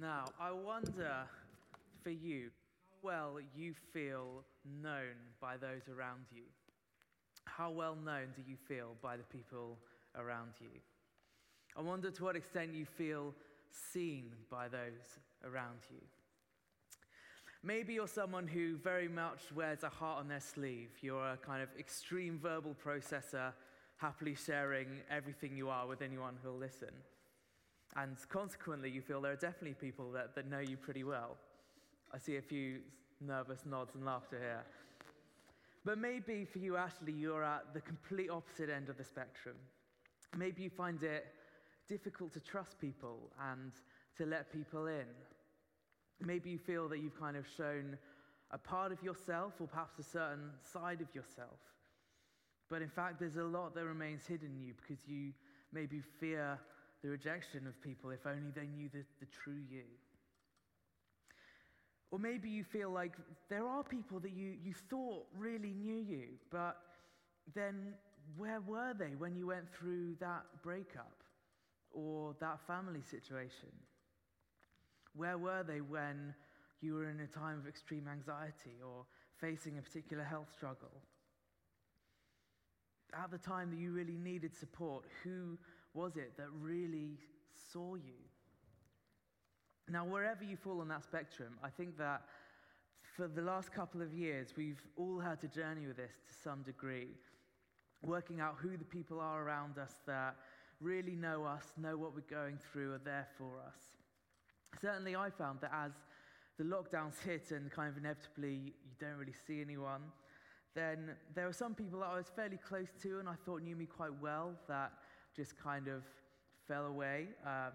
Now, I wonder for you how well you feel known by those around you. How well known do you feel by the people around you? I wonder to what extent you feel seen by those around you. Maybe you're someone who very much wears a heart on their sleeve. You're a kind of extreme verbal processor, happily sharing everything you are with anyone who'll listen. And consequently, you feel there are definitely people that, that know you pretty well. I see a few nervous nods and laughter here. But maybe for you, actually, you're at the complete opposite end of the spectrum. Maybe you find it difficult to trust people and to let people in. Maybe you feel that you've kind of shown a part of yourself or perhaps a certain side of yourself. But in fact, there's a lot that remains hidden in you because you maybe fear the rejection of people if only they knew the, the true you. Or maybe you feel like there are people that you, you thought really knew you, but then where were they when you went through that breakup or that family situation? Where were they when you were in a time of extreme anxiety or facing a particular health struggle? At the time that you really needed support, who was it that really saw you? Now, wherever you fall on that spectrum, I think that for the last couple of years, we've all had to journey with this to some degree, working out who the people are around us that really know us, know what we're going through, are there for us. Certainly, I found that as the lockdowns hit and kind of inevitably you don't really see anyone, then there were some people that I was fairly close to and I thought knew me quite well that just kind of fell away, um,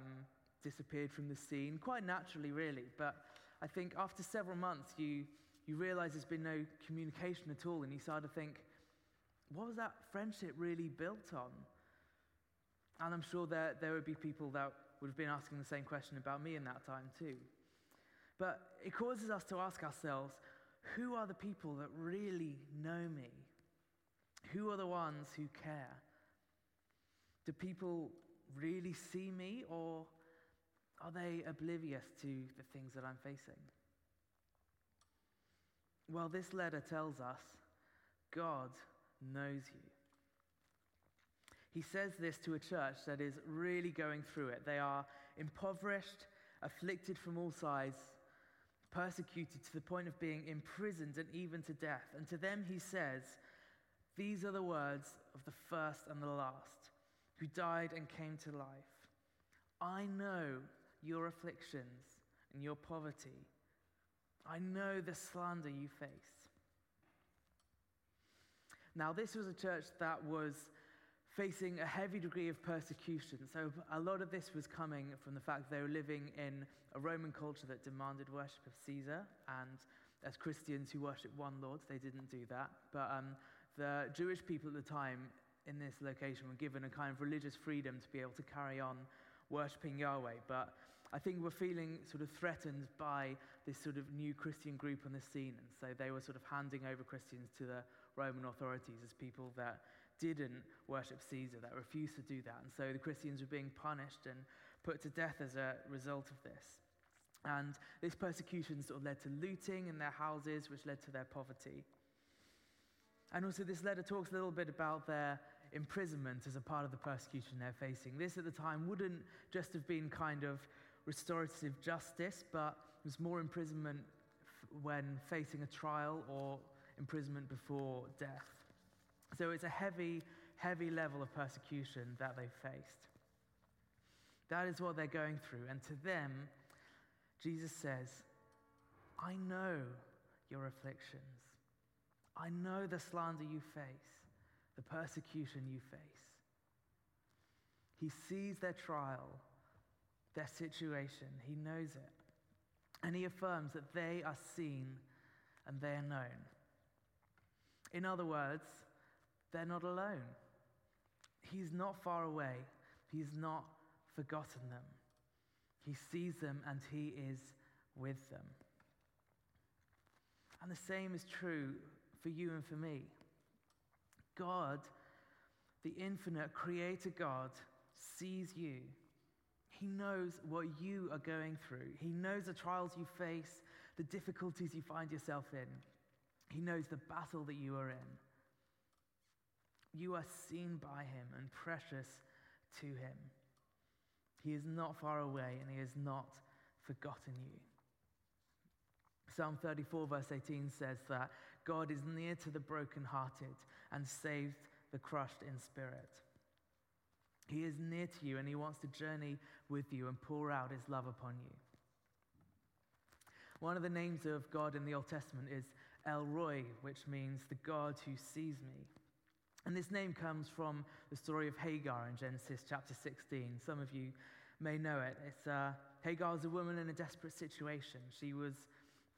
disappeared from the scene, quite naturally, really. But I think after several months, you, you realize there's been no communication at all, and you start to think, what was that friendship really built on? And I'm sure that there would be people that would have been asking the same question about me in that time, too. But it causes us to ask ourselves, who are the people that really know me? Who are the ones who care? Do people really see me, or are they oblivious to the things that I'm facing? Well, this letter tells us God knows you. He says this to a church that is really going through it. They are impoverished, afflicted from all sides, persecuted to the point of being imprisoned and even to death. And to them he says, These are the words of the first and the last who died and came to life. I know your afflictions and your poverty. I know the slander you face. Now, this was a church that was facing a heavy degree of persecution. So, a lot of this was coming from the fact they were living in a Roman culture that demanded worship of Caesar. And as Christians who worship one Lord, they didn't do that. But um, the Jewish people at the time in this location were given a kind of religious freedom to be able to carry on worshipping Yahweh. But I think we're feeling sort of threatened by this sort of new Christian group on the scene. And so they were sort of handing over Christians to the Roman authorities as people that didn't worship Caesar, that refused to do that. And so the Christians were being punished and put to death as a result of this. And this persecution sort of led to looting in their houses, which led to their poverty. And also, this letter talks a little bit about their imprisonment as a part of the persecution they're facing. This at the time wouldn't just have been kind of restorative justice, but it was more imprisonment when facing a trial or imprisonment before death. So it's a heavy, heavy level of persecution that they faced. That is what they're going through. And to them, Jesus says, I know your afflictions. I know the slander you face, the persecution you face. He sees their trial, their situation, he knows it. And he affirms that they are seen and they are known. In other words, they're not alone. He's not far away, he's not forgotten them. He sees them and he is with them. And the same is true for you and for me. God, the infinite creator God, sees you. He knows what you are going through. He knows the trials you face, the difficulties you find yourself in. He knows the battle that you are in. You are seen by him and precious to him. He is not far away and he has not forgotten you. Psalm 34, verse 18 says that God is near to the brokenhearted and saves the crushed in spirit. He is near to you and he wants to journey with you and pour out his love upon you. One of the names of God in the Old Testament is El Roi, which means the God who sees me. And this name comes from the story of Hagar in Genesis chapter 16. Some of you may know it. It's, uh, Hagar was a woman in a desperate situation. She was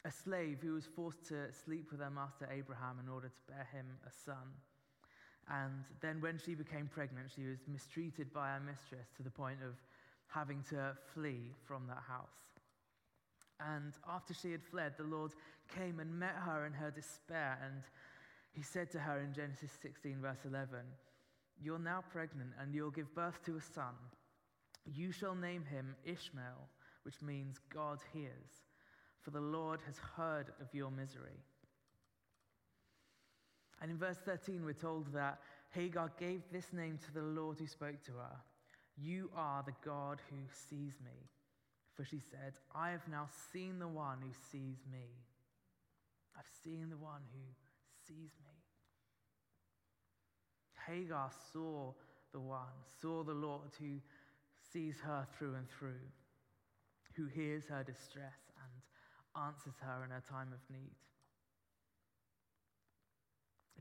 a slave who was forced to sleep with her master Abraham in order to bear him a son. And then, when she became pregnant, she was mistreated by her mistress to the point of having to flee from that house. And after she had fled, the Lord came and met her in her despair. And he said to her in Genesis 16, verse 11, You're now pregnant, and you'll give birth to a son. You shall name him Ishmael, which means God hears for the Lord has heard of your misery. And in verse 13, we're told that Hagar gave this name to the Lord who spoke to her You are the God who sees me. For she said, I have now seen the one who sees me. I've seen the one who sees me. Hagar saw the one, saw the Lord who sees her through and through, who hears her distress answers her in her time of need.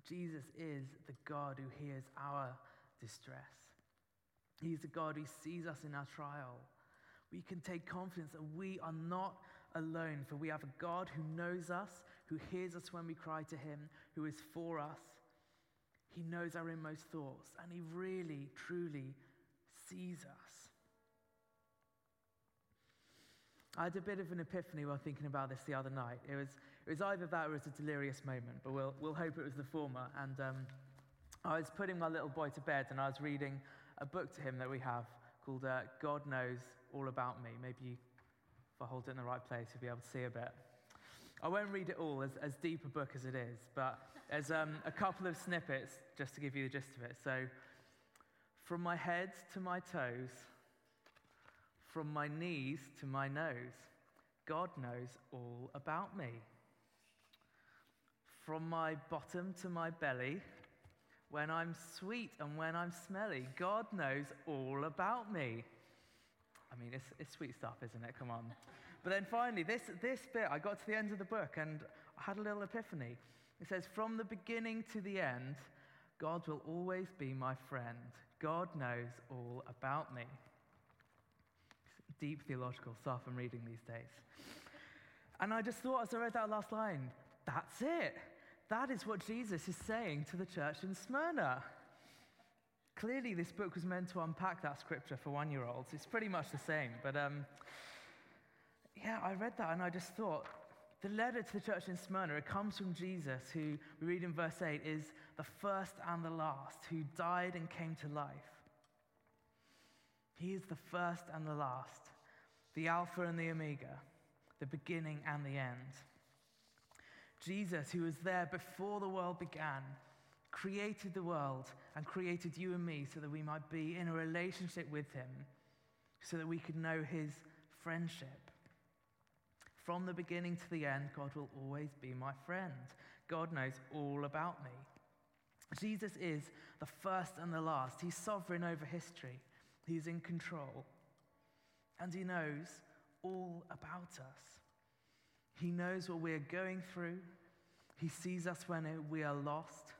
Jesus is the God who hears our distress. He's the God who sees us in our trial. We can take confidence that we are not alone, for we have a God who knows us, who hears us when we cry to Him, who is for us. He knows our inmost thoughts, and He really, truly sees us. I had a bit of an epiphany while thinking about this the other night. It was, it was either that or it was a delirious moment, but we'll, we'll hope it was the former. And um, I was putting my little boy to bed and I was reading a book to him that we have called uh, God Knows All About Me. Maybe you, if I hold it in the right place, you'll be able to see a bit. I won't read it all, as, as deep a book as it is, but there's um, a couple of snippets just to give you the gist of it. So, from my head to my toes, from my knees to my nose, God knows all about me. From my bottom to my belly, when I'm sweet and when I'm smelly, God knows all about me. I mean, it's, it's sweet stuff, isn't it? Come on. But then finally, this, this bit, I got to the end of the book and I had a little epiphany. It says, From the beginning to the end, God will always be my friend. God knows all about me deep theological stuff I'm reading these days. And I just thought as I read that last line, that's it. That is what Jesus is saying to the church in Smyrna. Clearly, this book was meant to unpack that scripture for one year olds. It's pretty much the same. But um, yeah, I read that and I just thought, the letter to the church in Smyrna, it comes from Jesus, who we read in verse 8 is the first and the last, who died and came to life. He is the first and the last the Alpha and the Omega, the beginning and the end. Jesus, who was there before the world began, created the world and created you and me so that we might be in a relationship with him, so that we could know his friendship. From the beginning to the end, God will always be my friend. God knows all about me. Jesus is the first and the last. He's sovereign over history, He's in control and He knows all about us. He knows what we're going through. He sees us when we are lost.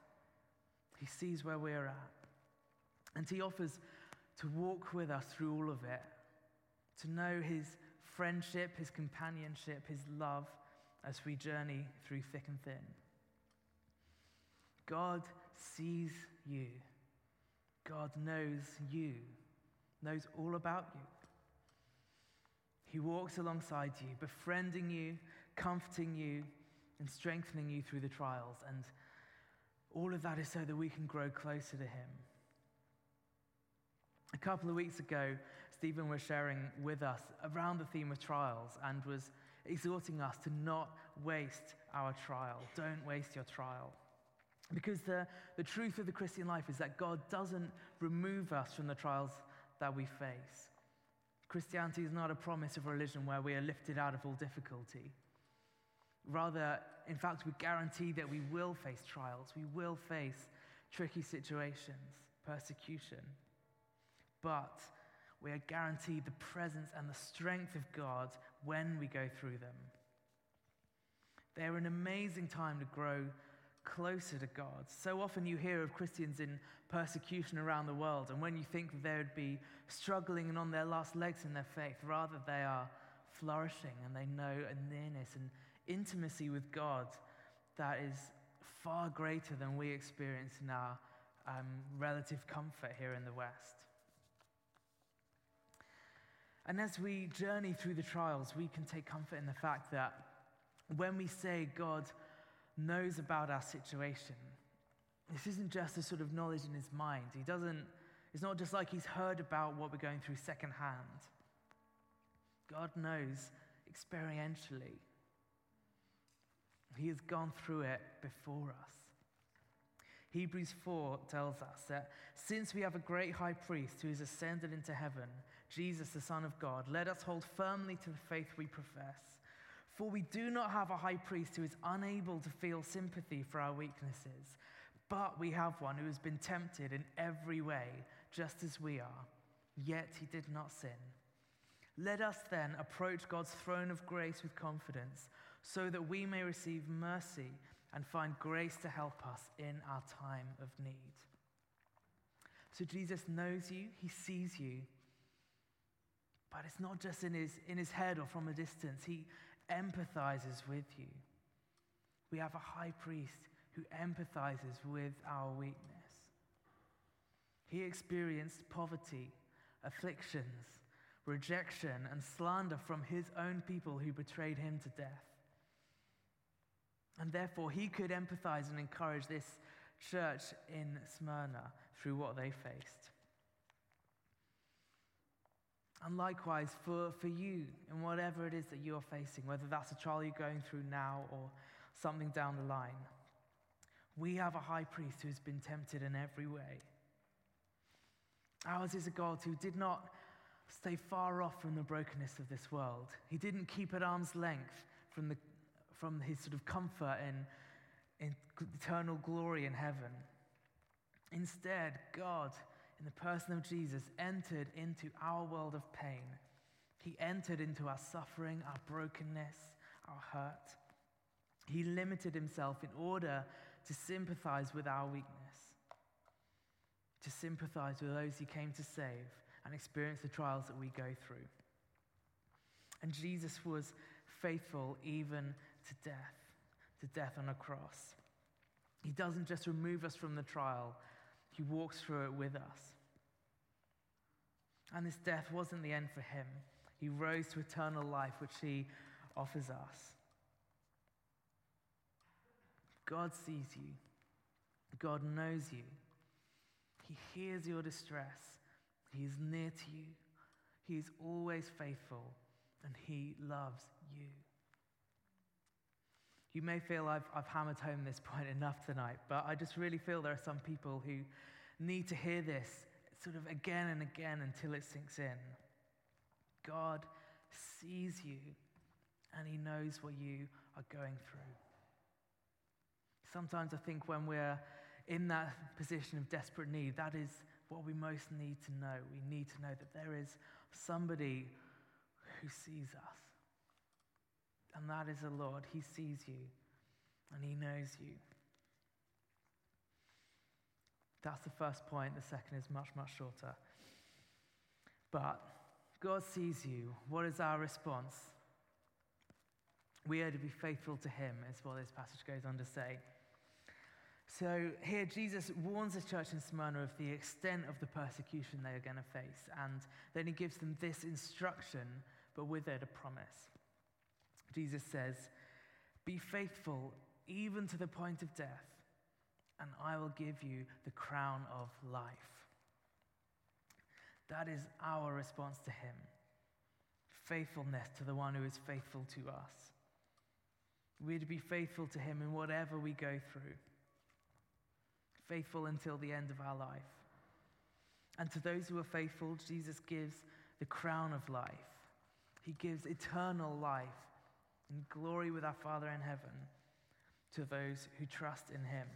He sees where we're at. And He offers to walk with us through all of it, to know His friendship, His companionship, His love as we journey through thick and thin. God sees you. God knows you, knows all about you. He walks alongside you, befriending you, comforting you, and strengthening you through the trials. And all of that is so that we can grow closer to Him. A couple of weeks ago, Stephen was sharing with us around the theme of trials and was exhorting us to not waste our trial. Don't waste your trial. Because the, the truth of the Christian life is that God doesn't remove us from the trials that we face. Christianity is not a promise of religion where we are lifted out of all difficulty. Rather, in fact, we guarantee that we will face trials, we will face tricky situations, persecution. But we are guaranteed the presence and the strength of God when we go through them. They're an amazing time to grow closer to God. So often you hear of Christians in persecution around the world, and when you think they would be struggling and on their last legs in their faith, rather they are flourishing and they know a nearness and intimacy with God that is far greater than we experience in our um, relative comfort here in the West. And as we journey through the trials, we can take comfort in the fact that when we say God knows about our situation, this isn't just a sort of knowledge in his mind. He doesn't, it's not just like he's heard about what we're going through secondhand. God knows experientially. He has gone through it before us. Hebrews 4 tells us that since we have a great high priest who has ascended into heaven, Jesus, the Son of God, let us hold firmly to the faith we profess. For we do not have a high priest who is unable to feel sympathy for our weaknesses, but we have one who has been tempted in every way, just as we are, yet he did not sin. Let us then approach God's throne of grace with confidence, so that we may receive mercy and find grace to help us in our time of need. So Jesus knows you, he sees you. But it's not just in his, in his head or from a distance, he empathizes with you. We have a high priest who empathizes with our weakness. He experienced poverty, afflictions, rejection, and slander from his own people who betrayed him to death. And therefore, he could empathize and encourage this church in Smyrna through what they faced. And likewise, for, for you, in whatever it is that you're facing, whether that's a trial you're going through now or something down the line, we have a high priest who has been tempted in every way. Ours is a God who did not stay far off from the brokenness of this world. He didn't keep at arm's length from, the, from his sort of comfort in, in eternal glory in heaven. Instead, God in the person of Jesus, entered into our world of pain. He entered into our suffering, our brokenness, our hurt. He limited himself in order to sympathize with our weakness, to sympathize with those he came to save and experience the trials that we go through. And Jesus was faithful even to death, to death on a cross. He doesn't just remove us from the trial, he walks through it with us. And this death wasn't the end for him. He rose to eternal life, which he offers us. God sees you, God knows you, He hears your distress, He is near to you, He is always faithful, and He loves you. You may feel I've, I've hammered home this point enough tonight, but I just really feel there are some people who need to hear this sort of again and again until it sinks in. God sees you and he knows what you are going through. Sometimes I think when we're in that position of desperate need, that is what we most need to know. We need to know that there is somebody who sees us. And that is the Lord. He sees you and he knows you. That's the first point. The second is much, much shorter. But God sees you. What is our response? We are to be faithful to Him, is what this passage goes on to say. So here, Jesus warns the church in Smyrna of the extent of the persecution they are going to face. And then He gives them this instruction, but with it a promise. Jesus says, Be faithful even to the point of death and I will give you the crown of life. That is our response to Him faithfulness to the one who is faithful to us. We're to be faithful to Him in whatever we go through, faithful until the end of our life. And to those who are faithful, Jesus gives the crown of life. He gives eternal life and glory with our Father in heaven to those who trust in Him.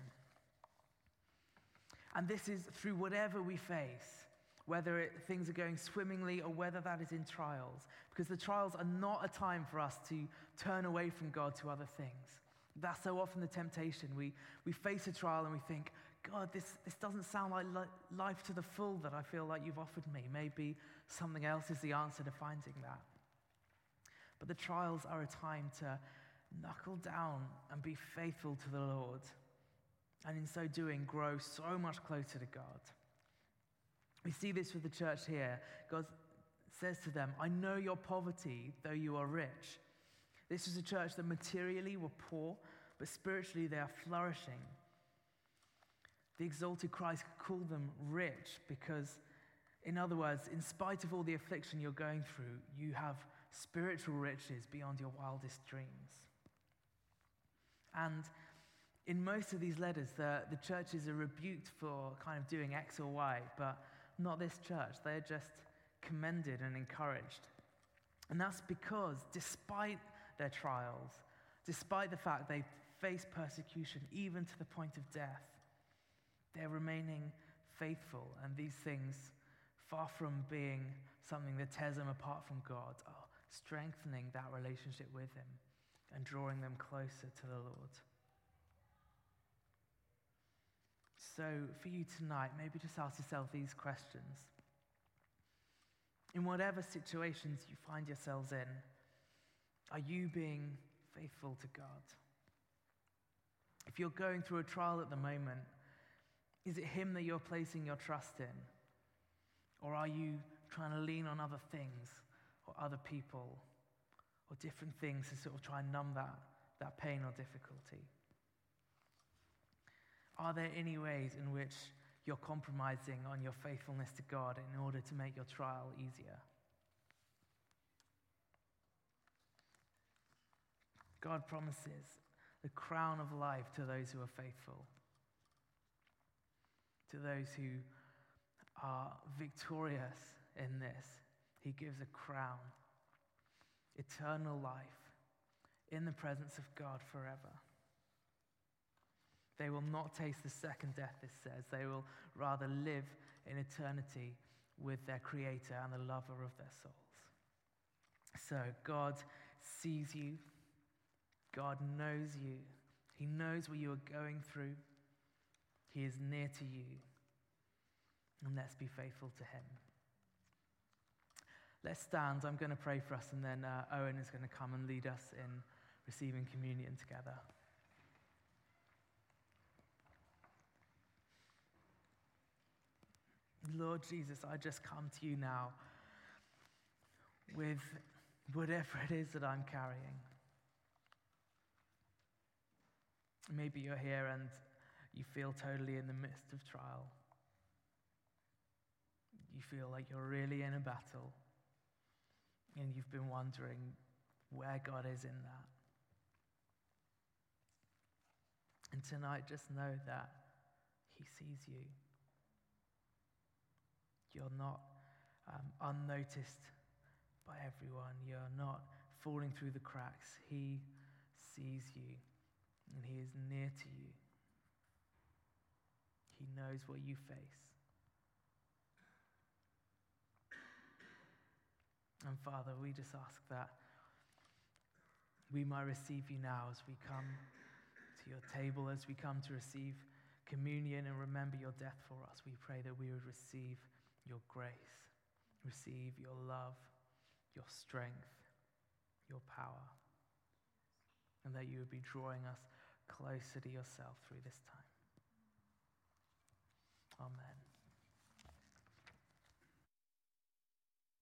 And this is through whatever we face, whether it, things are going swimmingly or whether that is in trials, because the trials are not a time for us to turn away from God to other things. That's so often the temptation. We, we face a trial and we think, God, this, this doesn't sound like li- life to the full that I feel like you've offered me. Maybe something else is the answer to finding that. But the trials are a time to knuckle down and be faithful to the Lord. And in so doing, grow so much closer to God. We see this with the church here. God says to them, I know your poverty, though you are rich. This is a church that materially were poor, but spiritually they are flourishing. The exalted Christ called them rich because, in other words, in spite of all the affliction you're going through, you have spiritual riches beyond your wildest dreams. And in most of these letters, the, the churches are rebuked for kind of doing X or Y, but not this church. They're just commended and encouraged. And that's because, despite their trials, despite the fact they face persecution, even to the point of death, they're remaining faithful. And these things, far from being something that tears them apart from God, are strengthening that relationship with Him and drawing them closer to the Lord. So, for you tonight, maybe just ask yourself these questions. In whatever situations you find yourselves in, are you being faithful to God? If you're going through a trial at the moment, is it Him that you're placing your trust in? Or are you trying to lean on other things or other people or different things to sort of try and numb that, that pain or difficulty? Are there any ways in which you're compromising on your faithfulness to God in order to make your trial easier? God promises the crown of life to those who are faithful, to those who are victorious in this. He gives a crown, eternal life in the presence of God forever. They will not taste the second death, this says. They will rather live in eternity with their Creator and the lover of their souls. So, God sees you, God knows you, He knows what you are going through, He is near to you. And let's be faithful to Him. Let's stand. I'm going to pray for us, and then uh, Owen is going to come and lead us in receiving communion together. Lord Jesus, I just come to you now with whatever it is that I'm carrying. Maybe you're here and you feel totally in the midst of trial. You feel like you're really in a battle and you've been wondering where God is in that. And tonight, just know that He sees you. You're not um, unnoticed by everyone. You're not falling through the cracks. He sees you and He is near to you. He knows what you face. And Father, we just ask that we might receive you now as we come to your table, as we come to receive communion and remember your death for us. We pray that we would receive your grace, receive your love, your strength, your power, and that you would be drawing us closer to yourself through this time. Amen.